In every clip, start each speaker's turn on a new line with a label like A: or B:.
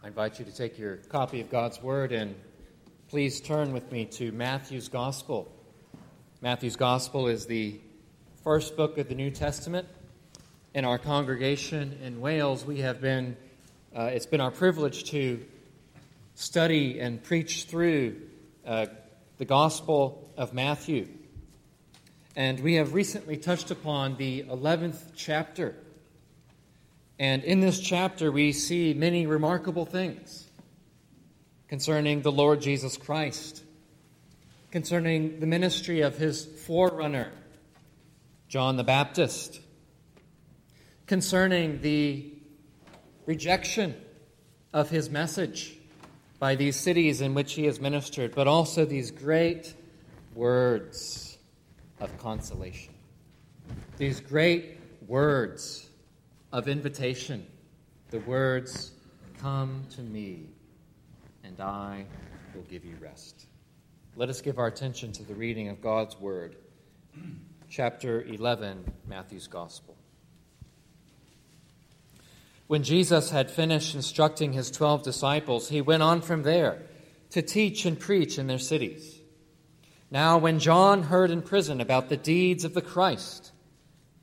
A: I invite you to take your copy of God's Word and please turn with me to Matthew's Gospel. Matthew's Gospel is the first book of the New Testament. In our congregation in Wales, we have been, uh, it's been our privilege to study and preach through uh, the Gospel of Matthew. And we have recently touched upon the 11th chapter and in this chapter, we see many remarkable things concerning the Lord Jesus Christ, concerning the ministry of his forerunner, John the Baptist, concerning the rejection of his message by these cities in which he has ministered, but also these great words of consolation. These great words of invitation, the words, Come to me, and I will give you rest. Let us give our attention to the reading of God's Word, chapter 11, Matthew's Gospel. When Jesus had finished instructing his twelve disciples, he went on from there to teach and preach in their cities. Now, when John heard in prison about the deeds of the Christ,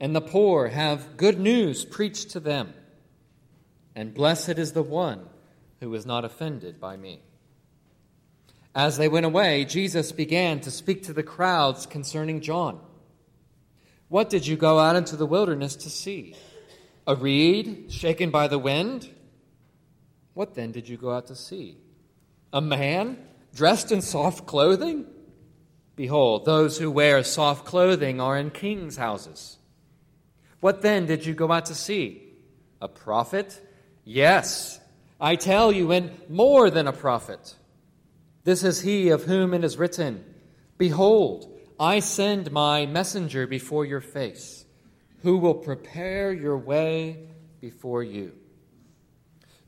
A: and the poor have good news preached to them. And blessed is the one who is not offended by me. As they went away, Jesus began to speak to the crowds concerning John. What did you go out into the wilderness to see? A reed shaken by the wind? What then did you go out to see? A man dressed in soft clothing? Behold, those who wear soft clothing are in kings' houses. What then did you go out to see? A prophet? Yes, I tell you, and more than a prophet. This is he of whom it is written Behold, I send my messenger before your face, who will prepare your way before you.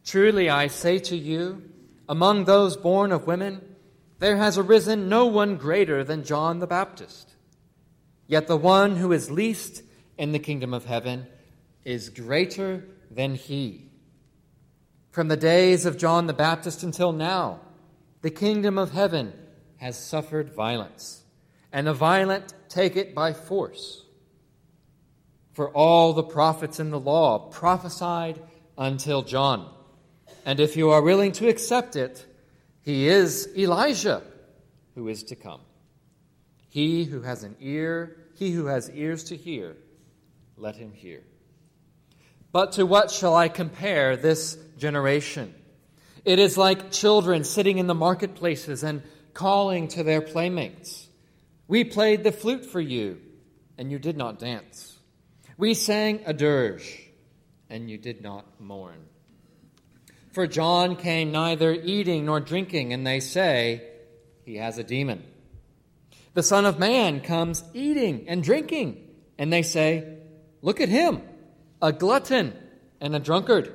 A: Truly, I say to you, among those born of women, there has arisen no one greater than John the Baptist. Yet the one who is least in the kingdom of heaven is greater than he. From the days of John the Baptist until now, the kingdom of heaven has suffered violence, and the violent take it by force. For all the prophets in the law prophesied until John. And if you are willing to accept it, he is Elijah who is to come. He who has an ear, he who has ears to hear, let him hear. But to what shall I compare this generation? It is like children sitting in the marketplaces and calling to their playmates. We played the flute for you, and you did not dance. We sang a dirge, and you did not mourn. For John came neither eating nor drinking, and they say, He has a demon. The Son of Man comes eating and drinking, and they say, Look at him, a glutton and a drunkard,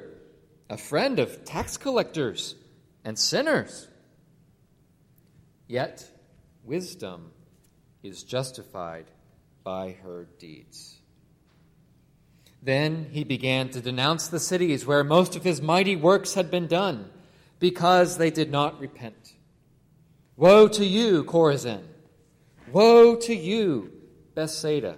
A: a friend of tax collectors and sinners. Yet wisdom is justified by her deeds. Then he began to denounce the cities where most of his mighty works had been done, because they did not repent. Woe to you, Chorazin! Woe to you, Bethsaida!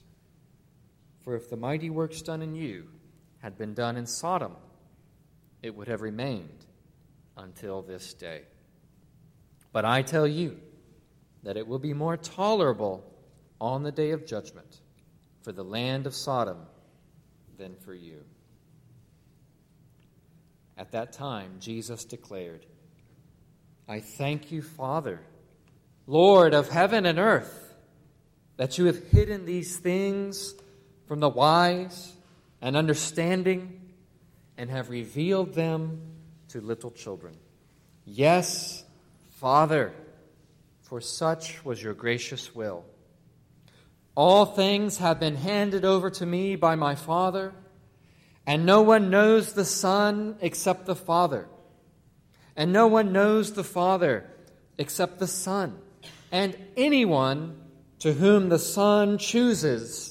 A: For if the mighty works done in you had been done in Sodom, it would have remained until this day. But I tell you that it will be more tolerable on the day of judgment for the land of Sodom than for you. At that time, Jesus declared, I thank you, Father, Lord of heaven and earth, that you have hidden these things from the wise and understanding and have revealed them to little children. Yes, Father, for such was your gracious will. All things have been handed over to me by my Father, and no one knows the Son except the Father, and no one knows the Father except the Son, and anyone to whom the Son chooses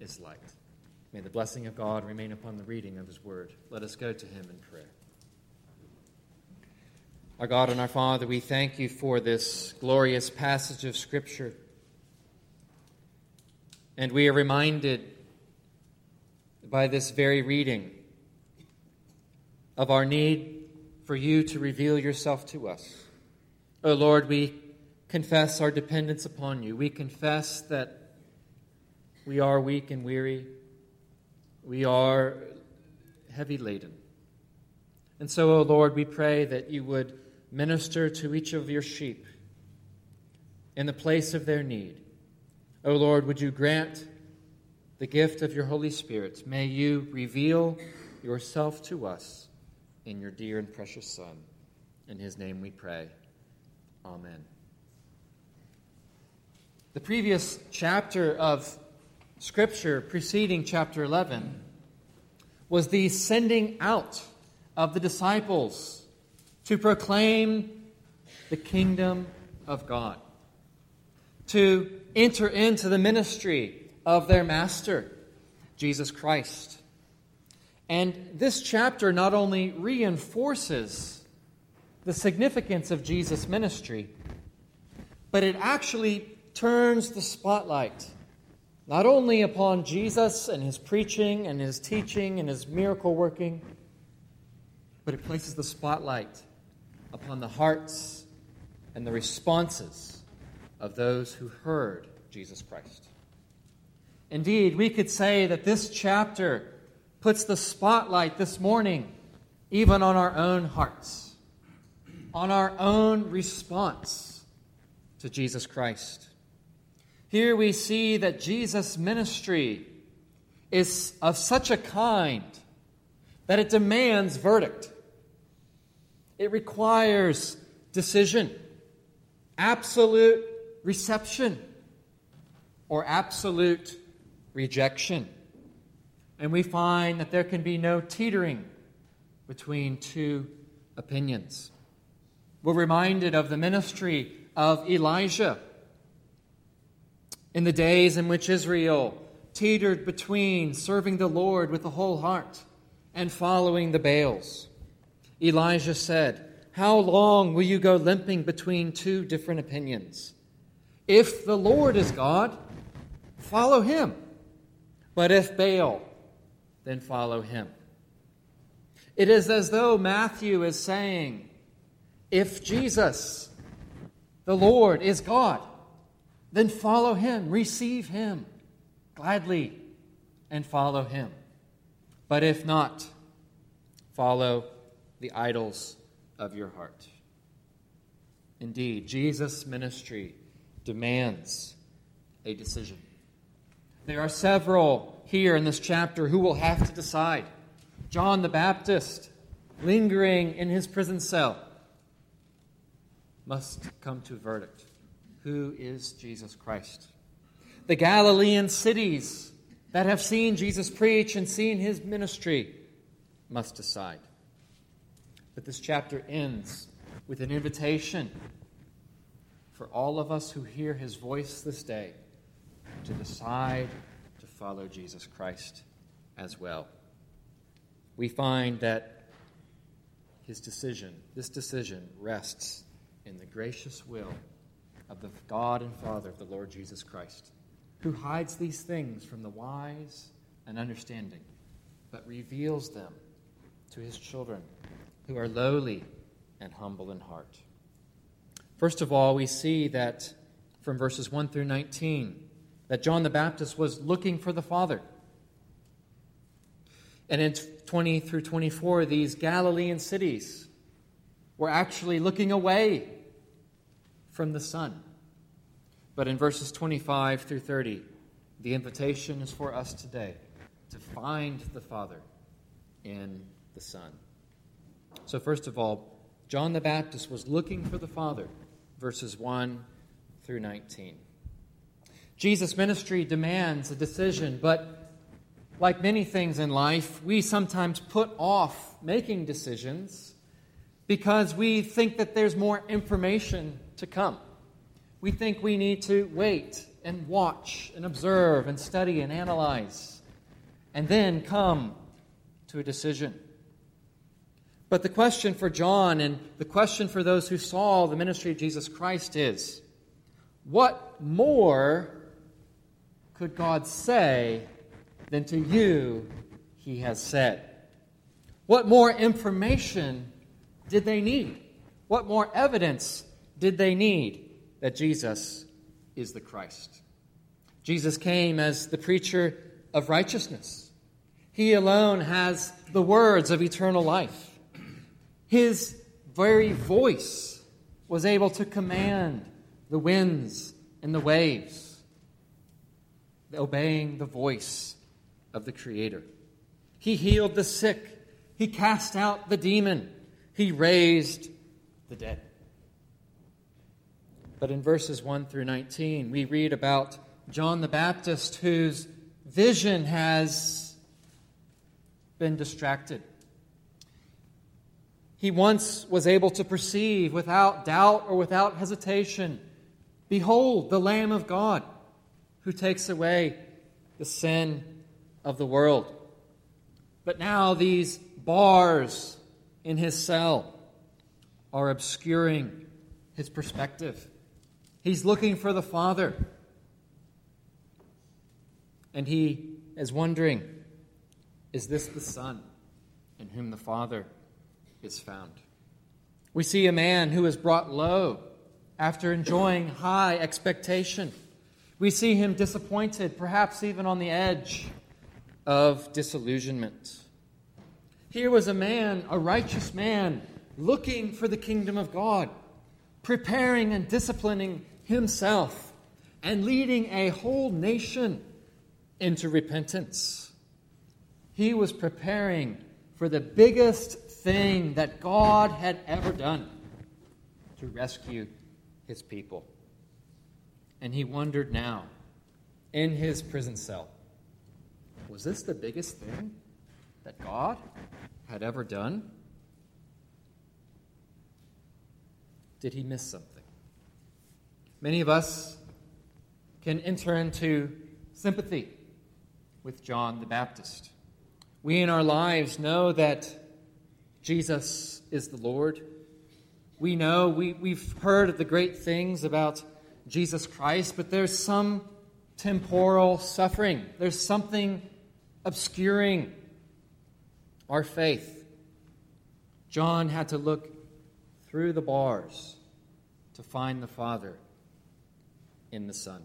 A: is light. May the blessing of God remain upon the reading of his word. Let us go to him in prayer. Our God and our Father, we thank you for this glorious passage of Scripture. And we are reminded by this very reading of our need for you to reveal yourself to us. O oh Lord, we confess our dependence upon you. We confess that we are weak and weary. We are heavy laden. And so, O oh Lord, we pray that you would minister to each of your sheep in the place of their need. O Lord, would you grant the gift of your Holy Spirit? May you reveal yourself to us in your dear and precious Son. In his name we pray. Amen. The previous chapter of Scripture, preceding chapter 11, was the sending out of the disciples to proclaim the kingdom of God, to enter into the ministry of their master, Jesus Christ. And this chapter not only reinforces the significance of Jesus' ministry, but it actually turns the spotlight not only upon Jesus and his preaching and his teaching and his miracle working, but it places the spotlight upon the hearts and the responses of those who heard Jesus Christ. Indeed, we could say that this chapter puts the spotlight this morning even on our own hearts, on our own response to Jesus Christ. Here we see that Jesus' ministry is of such a kind that it demands verdict. It requires decision, absolute reception or absolute rejection. And we find that there can be no teetering between two opinions. We're reminded of the ministry of Elijah in the days in which Israel teetered between serving the Lord with the whole heart and following the Baals. Elijah said, How long will you go limping between two different opinions? If the Lord is God, follow him. But if Baal, then follow him. It is as though Matthew is saying, if Jesus, the Lord, is God, then follow him, receive him gladly, and follow him. But if not, follow the idols of your heart. Indeed, Jesus' ministry demands a decision. There are several here in this chapter who will have to decide. John the Baptist, lingering in his prison cell, must come to verdict. Who is Jesus Christ? The Galilean cities that have seen Jesus preach and seen his ministry must decide. But this chapter ends with an invitation for all of us who hear his voice this day to decide to follow Jesus Christ as well. We find that his decision, this decision, rests in the gracious will of the God and Father of the Lord Jesus Christ, who hides these things from the wise and understanding, but reveals them to his children who are lowly and humble in heart. First of all, we see that from verses 1 through 19 that John the Baptist was looking for the Father. And in 20 through 24, these Galilean cities were actually looking away from the Son. But in verses 25 through 30, the invitation is for us today to find the Father in the Son. So, first of all, John the Baptist was looking for the Father, verses 1 through 19. Jesus' ministry demands a decision, but like many things in life, we sometimes put off making decisions because we think that there's more information to come. We think we need to wait and watch and observe and study and analyze and then come to a decision. But the question for John and the question for those who saw the ministry of Jesus Christ is what more could God say than to you he has said? What more information did they need? What more evidence did they need that Jesus is the Christ? Jesus came as the preacher of righteousness. He alone has the words of eternal life. His very voice was able to command the winds and the waves, obeying the voice of the Creator. He healed the sick, He cast out the demon, He raised the dead. But in verses 1 through 19, we read about John the Baptist whose vision has been distracted. He once was able to perceive without doubt or without hesitation Behold, the Lamb of God who takes away the sin of the world. But now these bars in his cell are obscuring his perspective. He's looking for the Father. And he is wondering is this the Son in whom the Father is found? We see a man who is brought low after enjoying high expectation. We see him disappointed, perhaps even on the edge of disillusionment. Here was a man, a righteous man, looking for the kingdom of God, preparing and disciplining himself, and leading a whole nation into repentance. He was preparing for the biggest thing that God had ever done to rescue his people. And he wondered now, in his prison cell, was this the biggest thing that God had ever done? Did he miss something? Many of us can enter into sympathy with John the Baptist. We in our lives know that Jesus is the Lord. We know, we, we've heard of the great things about Jesus Christ, but there's some temporal suffering. There's something obscuring our faith. John had to look through the bars to find the Father in the Son.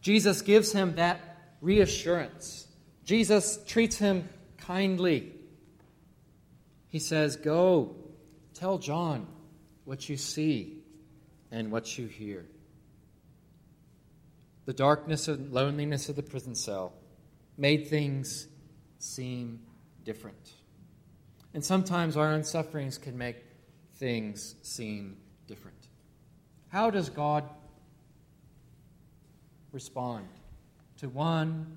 A: Jesus gives him that reassurance. Jesus treats him kindly. He says, Go, tell John what you see and what you hear. The darkness and loneliness of the prison cell made things seem different. And sometimes our own sufferings can make things seem different. How does God respond to one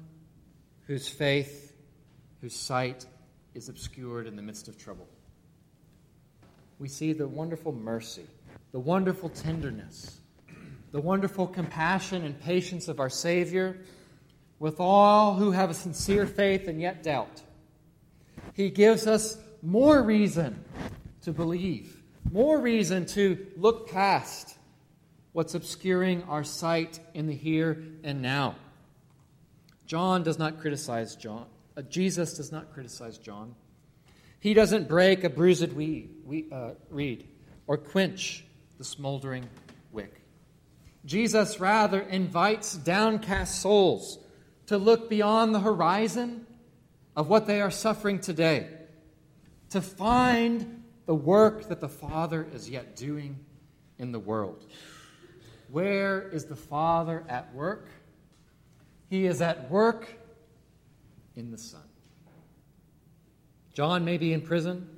A: whose faith, whose sight is obscured in the midst of trouble? We see the wonderful mercy, the wonderful tenderness the wonderful compassion and patience of our Savior with all who have a sincere faith and yet doubt. He gives us more reason to believe, more reason to look past what's obscuring our sight in the here and now. John does not criticize John. Uh, Jesus does not criticize John. He doesn't break a bruised weed, we, uh, reed or quench the smoldering wick. Jesus rather invites downcast souls to look beyond the horizon of what they are suffering today, to find the work that the Father is yet doing in the world. Where is the Father at work? He is at work in the Son. John may be in prison,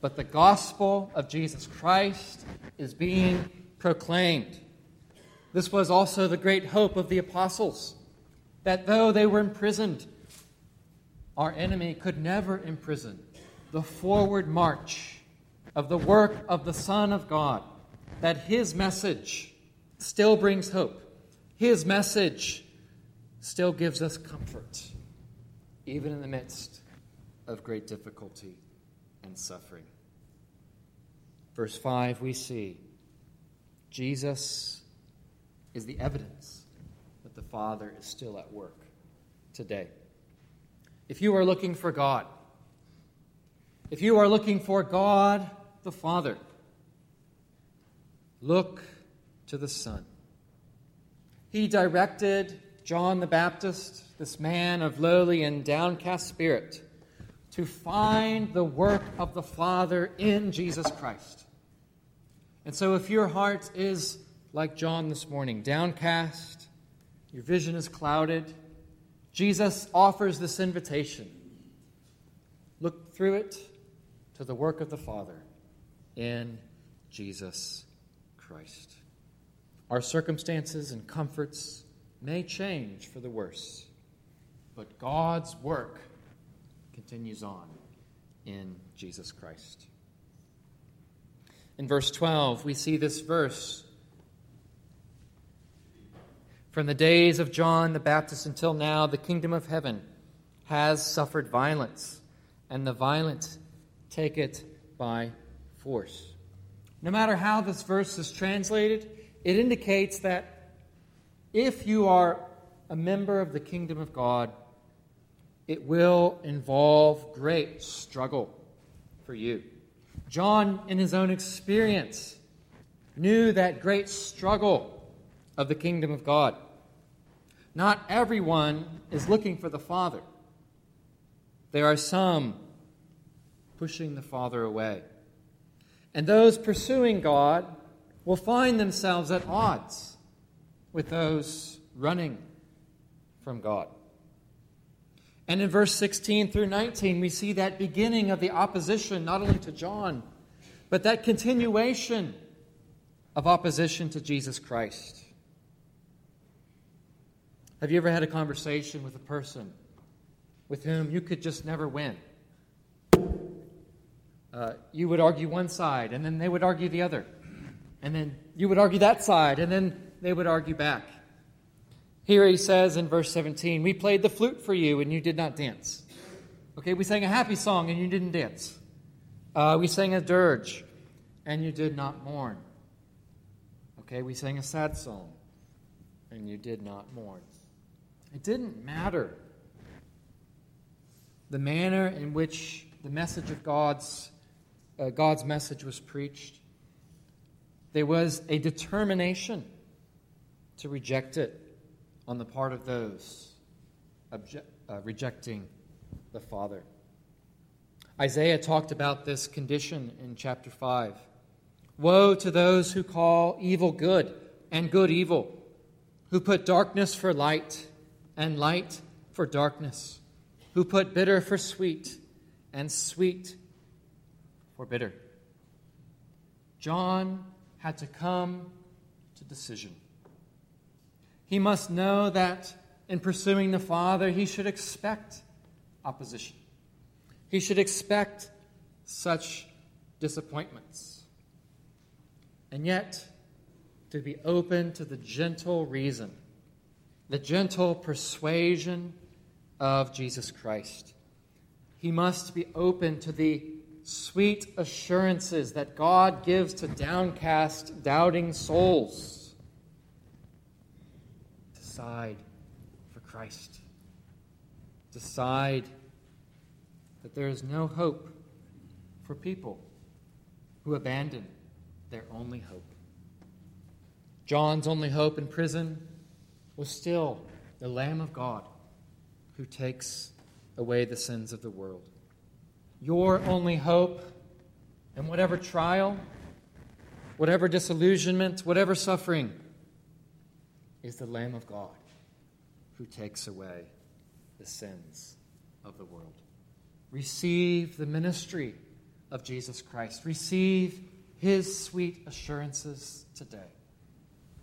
A: but the gospel of Jesus Christ is being proclaimed. This was also the great hope of the apostles that though they were imprisoned, our enemy could never imprison the forward march of the work of the Son of God, that his message still brings hope. His message still gives us comfort, even in the midst of great difficulty and suffering. Verse 5, we see Jesus is the evidence that the Father is still at work today. If you are looking for God, if you are looking for God the Father, look to the Son. He directed John the Baptist, this man of lowly and downcast spirit, to find the work of the Father in Jesus Christ. And so, if your heart is like John this morning, downcast, your vision is clouded, Jesus offers this invitation. Look through it to the work of the Father in Jesus Christ. Our circumstances and comforts may change for the worse, but God's work continues on in Jesus Christ. In verse 12, we see this verse. From the days of John the Baptist until now, the kingdom of heaven has suffered violence, and the violent take it by force. No matter how this verse is translated, it indicates that if you are a member of the kingdom of God, it will involve great struggle for you. John, in his own experience, knew that great struggle of the kingdom of God. Not everyone is looking for the Father. There are some pushing the Father away. And those pursuing God will find themselves at odds with those running from God. And in verse 16 through 19, we see that beginning of the opposition, not only to John, but that continuation of opposition to Jesus Christ. Have you ever had a conversation with a person with whom you could just never win? Uh, you would argue one side, and then they would argue the other. And then you would argue that side, and then they would argue back. Here he says in verse 17, We played the flute for you, and you did not dance. Okay, we sang a happy song, and you didn't dance. Uh, we sang a dirge, and you did not mourn. Okay, we sang a sad song, and you did not mourn. It didn't matter the manner in which the message of God's uh, God's message was preached, there was a determination to reject it on the part of those uh, rejecting the Father. Isaiah talked about this condition in chapter 5. Woe to those who call evil good and good evil, who put darkness for light and light for darkness, who put bitter for sweet and sweet for bitter. John had to come to decision. He must know that in pursuing the Father, he should expect opposition. He should expect such disappointments. And yet, to be open to the gentle reason, the gentle persuasion of Jesus Christ. He must be open to the sweet assurances that God gives to downcast, doubting souls. Decide for Christ. Decide that there is no hope for people who abandon their only hope. John's only hope in prison was still the Lamb of God who takes away the sins of the world. Your only hope in whatever trial, whatever disillusionment, whatever suffering is the Lamb of God who takes away the sins of the world. Receive the ministry of Jesus Christ. Receive his sweet assurances today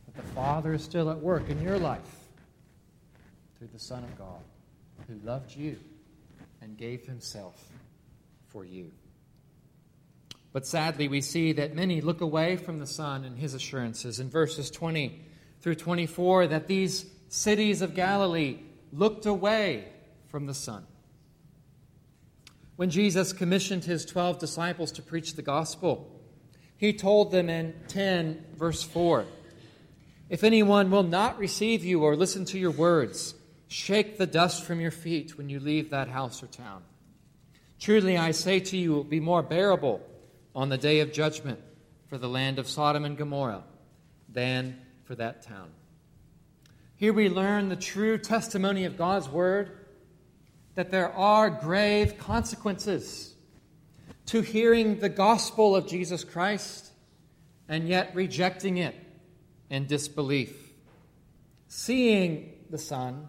A: that the Father is still at work in your life through the Son of God who loved you and gave himself for you. But sadly, we see that many look away from the Son and his assurances. In verses 20 through 24, that these cities of Galilee looked away from the Son. When Jesus commissioned his 12 disciples to preach the gospel, he told them in 10, verse 4 If anyone will not receive you or listen to your words, shake the dust from your feet when you leave that house or town. Truly, I say to you, it will be more bearable on the day of judgment for the land of Sodom and Gomorrah than for that town. Here we learn the true testimony of God's word that there are grave consequences to hearing the gospel of Jesus Christ and yet rejecting it in disbelief, seeing the Son,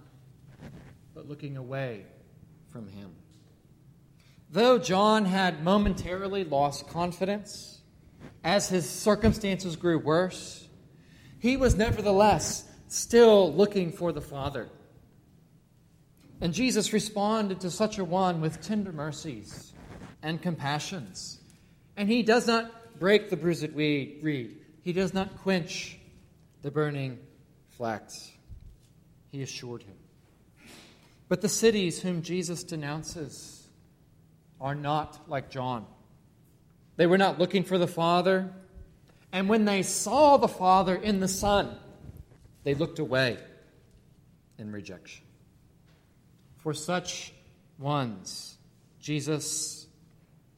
A: but looking away from Him. Though John had momentarily lost confidence as his circumstances grew worse, he was nevertheless still looking for the Father. And Jesus responded to such a one with tender mercies and compassions. And he does not break the bruised reed, he does not quench the burning flax. He assured him. But the cities whom Jesus denounces, are not like John. They were not looking for the Father. And when they saw the Father in the Son, they looked away in rejection. For such ones, Jesus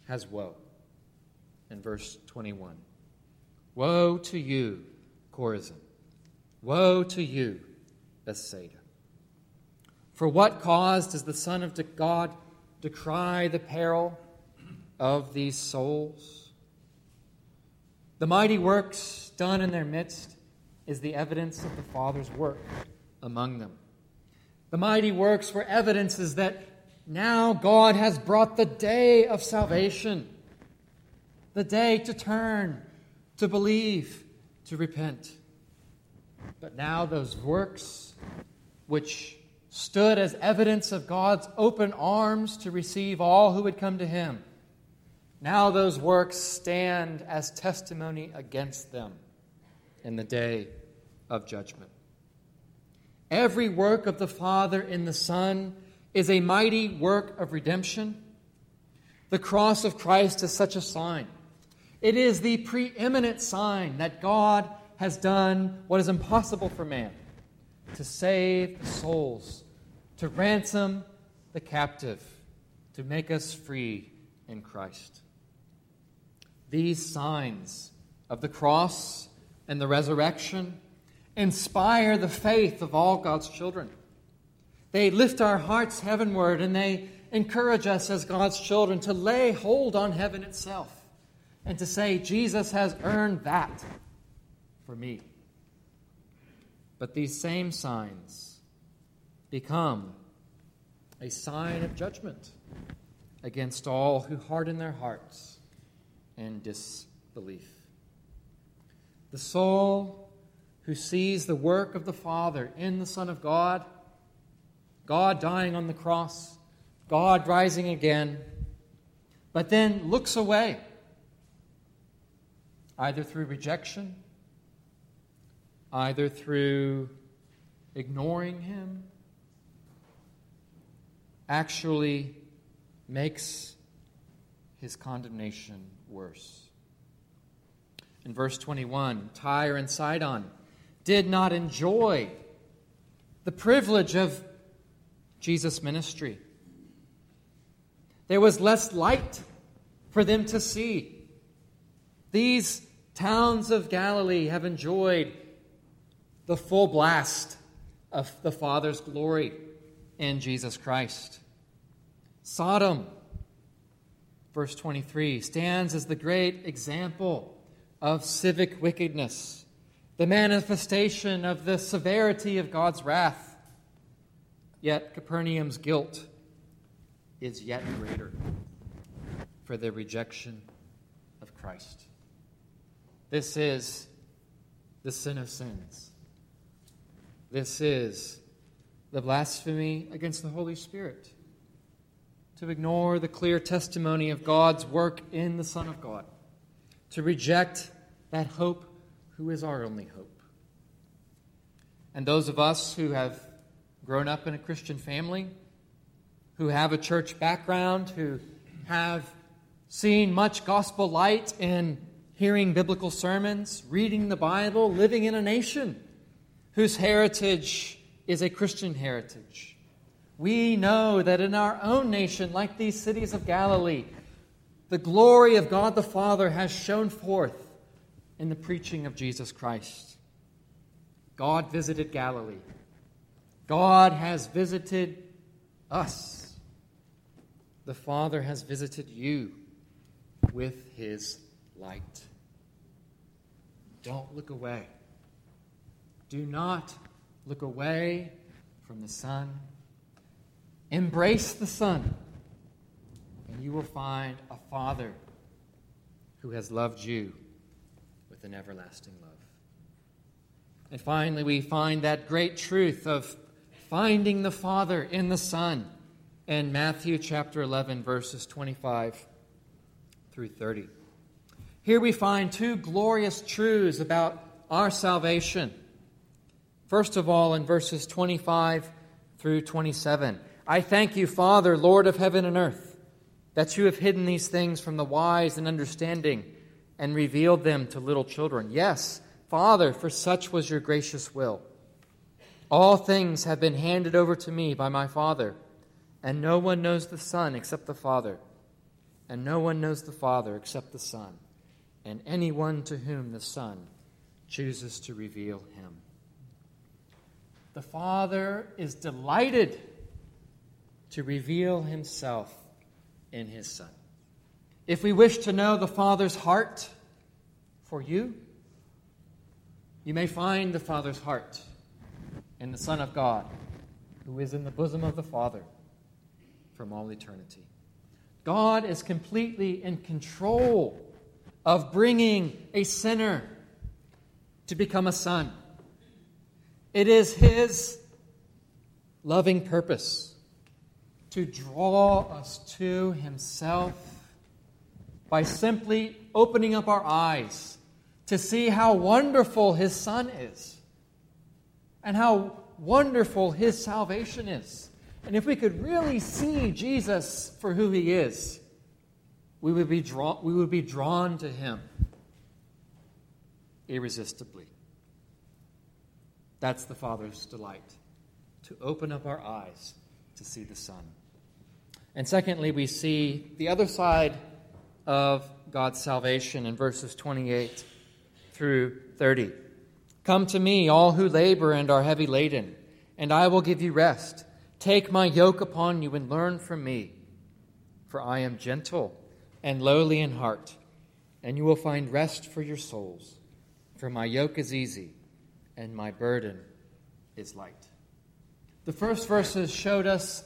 A: has woe. In verse 21 Woe to you, Chorazin! Woe to you, Bethsaida! For what cause does the Son of God decry the peril of these souls. The mighty works done in their midst is the evidence of the Father's work among them. The mighty works were evidences that now God has brought the day of salvation, the day to turn, to believe, to repent. But now those works, which stood as evidence of God's open arms to receive all who would come to him. Now those works stand as testimony against them in the day of judgment. Every work of the Father in the Son is a mighty work of redemption. The cross of Christ is such a sign. It is the preeminent sign that God has done what is impossible for man to save the souls to ransom the captive, to make us free in Christ. These signs of the cross and the resurrection inspire the faith of all God's children. They lift our hearts heavenward and they encourage us as God's children to lay hold on heaven itself and to say, Jesus has earned that for me. But these same signs become a sign of judgment against all who harden their hearts in disbelief. The soul who sees the work of the Father in the Son of God, God dying on the cross, God rising again, but then looks away, either through rejection either through ignoring him, actually makes his condemnation worse. In verse 21, Tyre and Sidon did not enjoy the privilege of Jesus' ministry. There was less light for them to see. These towns of Galilee have enjoyed the full blast of the Father's glory in Jesus Christ. Sodom, verse 23, stands as the great example of civic wickedness, the manifestation of the severity of God's wrath. Yet Capernaum's guilt is yet greater for the rejection of Christ. This is the sin of sins. This is the blasphemy against the Holy Spirit. To ignore the clear testimony of God's work in the Son of God. To reject that hope who is our only hope. And those of us who have grown up in a Christian family, who have a church background, who have seen much gospel light in hearing biblical sermons, reading the Bible, living in a nation whose heritage is a Christian heritage. We know that in our own nation, like these cities of Galilee, the glory of God the Father has shone forth in the preaching of Jesus Christ. God visited Galilee. God has visited us. The Father has visited you with his light. Don't look away. Do not look away from the Son. Embrace the Son, and you will find a Father who has loved you with an everlasting love. And finally, we find that great truth of finding the Father in the Son in Matthew chapter 11, verses 25 through 30. Here we find two glorious truths about our salvation. First of all, in verses 25 through 27, I thank you, Father, Lord of heaven and earth, that you have hidden these things from the wise and understanding and revealed them to little children. Yes, Father, for such was your gracious will. All things have been handed over to me by my Father, and no one knows the Son except the Father and no one knows the Father except the Son, and anyone to whom the Son chooses to reveal him. The Father is delighted to reveal himself in his Son. If we wish to know the Father's heart for you, you may find the Father's heart in the Son of God, who is in the bosom of the Father from all eternity. God is completely in control of bringing a sinner to become a son. It is His loving purpose to draw us to Himself by simply opening up our eyes to see how wonderful His Son is and how wonderful His salvation is. And if we could really see Jesus for who he is, we would be, draw, we would be drawn to him irresistibly. That's the Father's delight, to open up our eyes to see the Son. And secondly, we see the other side of God's salvation in verses 28 through 30. Come to me, all who labor and are heavy laden, and I will give you rest. Take my yoke upon you and learn from me, for I am gentle and lowly in heart, and you will find rest for your souls. For my yoke is easy and my burden is light. The first verses showed us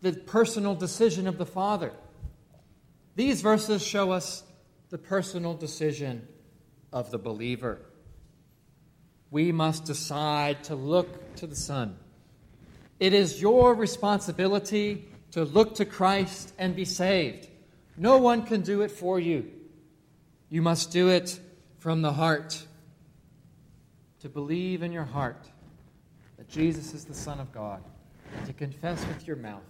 A: the personal decision of the Father. These verses show us the personal decision of the believer. We must decide to look to the Son it is your responsibility to look to Christ and be saved. No one can do it for you. You must do it from the heart. To believe in your heart that Jesus is the Son of God, and to confess with your mouth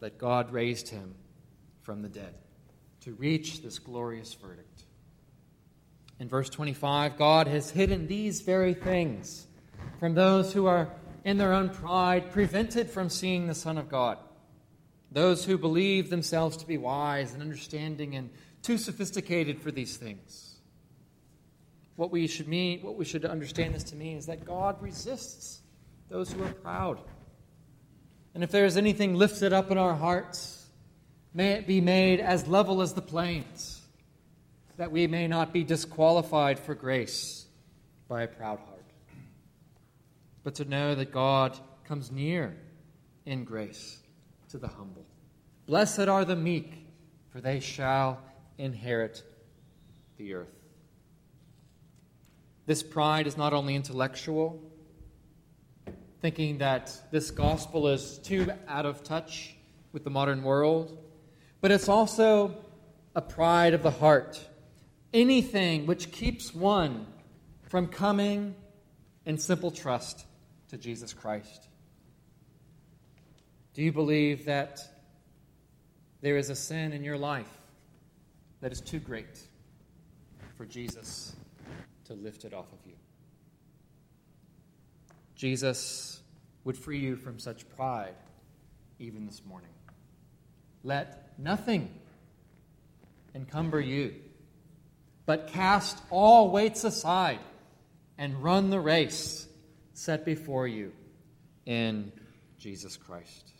A: that God raised him from the dead, to reach this glorious verdict. In verse 25, God has hidden these very things from those who are in their own pride prevented from seeing the Son of God. Those who believe themselves to be wise and understanding and too sophisticated for these things. What we should mean, what we should understand this to mean is that God resists those who are proud. And if there is anything lifted up in our hearts, may it be made as level as the plains, that we may not be disqualified for grace by a proud heart. But to know that God comes near in grace to the humble. Blessed are the meek, for they shall inherit the earth. This pride is not only intellectual, thinking that this gospel is too out of touch with the modern world, but it's also a pride of the heart. Anything which keeps one from coming in simple trust to Jesus Christ. Do you believe that there is a sin in your life that is too great for Jesus to lift it off of you? Jesus would free you from such pride even this morning. Let nothing encumber you, but cast all weights aside and run the race set before you in Jesus Christ.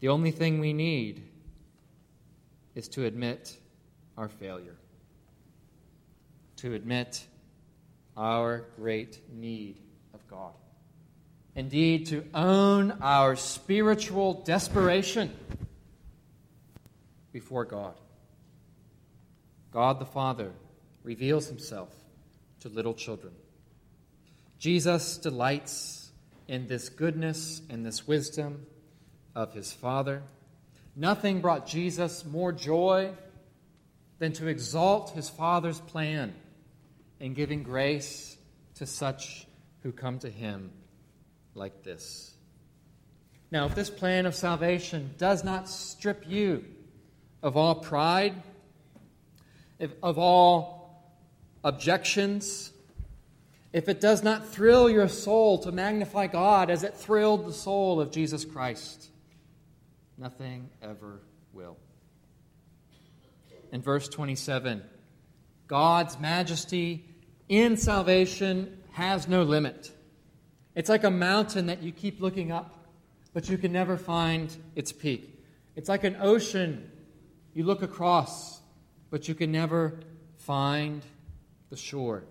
A: The only thing we need is to admit our failure, to admit our great need of God. Indeed, to own our spiritual desperation before God. God the Father reveals himself to little children. Jesus delights in this goodness and this wisdom of his Father. Nothing brought Jesus more joy than to exalt his Father's plan in giving grace to such who come to him like this. Now, if this plan of salvation does not strip you of all pride, if, of all objections, if it does not thrill your soul to magnify God as it thrilled the soul of Jesus Christ, nothing ever will. In verse 27, God's majesty in salvation has no limit. It's like a mountain that you keep looking up, but you can never find its peak. It's like an ocean you look across, but you can never find the shore.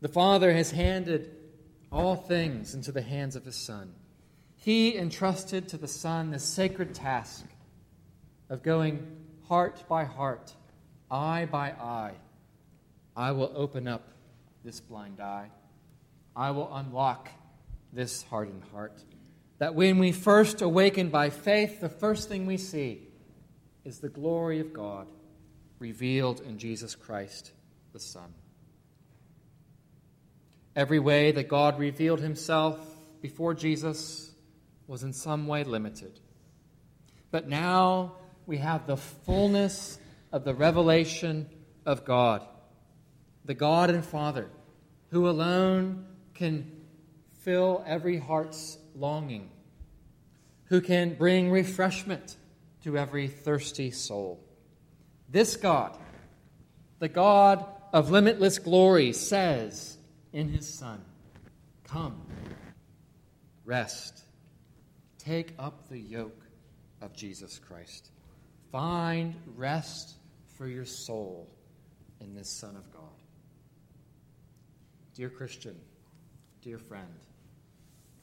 A: The Father has handed all things into the hands of His Son. He entrusted to the Son the sacred task of going heart by heart, eye by eye. I will open up this blind eye. I will unlock this hardened heart. That when we first awaken by faith, the first thing we see is the glory of God revealed in Jesus Christ, the Son. Every way that God revealed himself before Jesus was in some way limited. But now we have the fullness of the revelation of God, the God and Father, who alone can fill every heart's longing, who can bring refreshment to every thirsty soul. This God, the God of limitless glory, says, in his Son. Come, rest, take up the yoke of Jesus Christ. Find rest for your soul in this Son of God. Dear Christian, dear friend,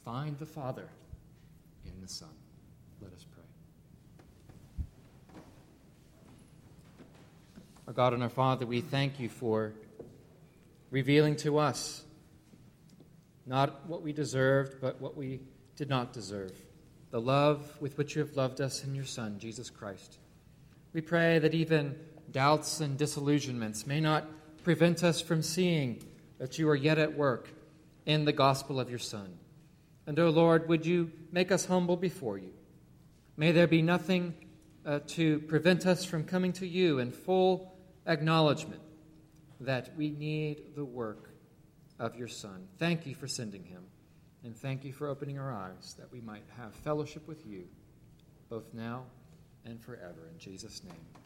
A: find the Father in the Son. Let us pray. Our God and our Father, we thank you for revealing to us not what we deserved, but what we did not deserve the love with which you have loved us in your Son, Jesus Christ. We pray that even doubts and disillusionments may not prevent us from seeing that you are yet at work in the gospel of your Son. And, O Lord, would you make us humble before you? May there be nothing uh, to prevent us from coming to you in full acknowledgement that we need the work of your Son. Thank you for sending him, and thank you for opening our eyes that we might have fellowship with you, both now and forever. In Jesus' name.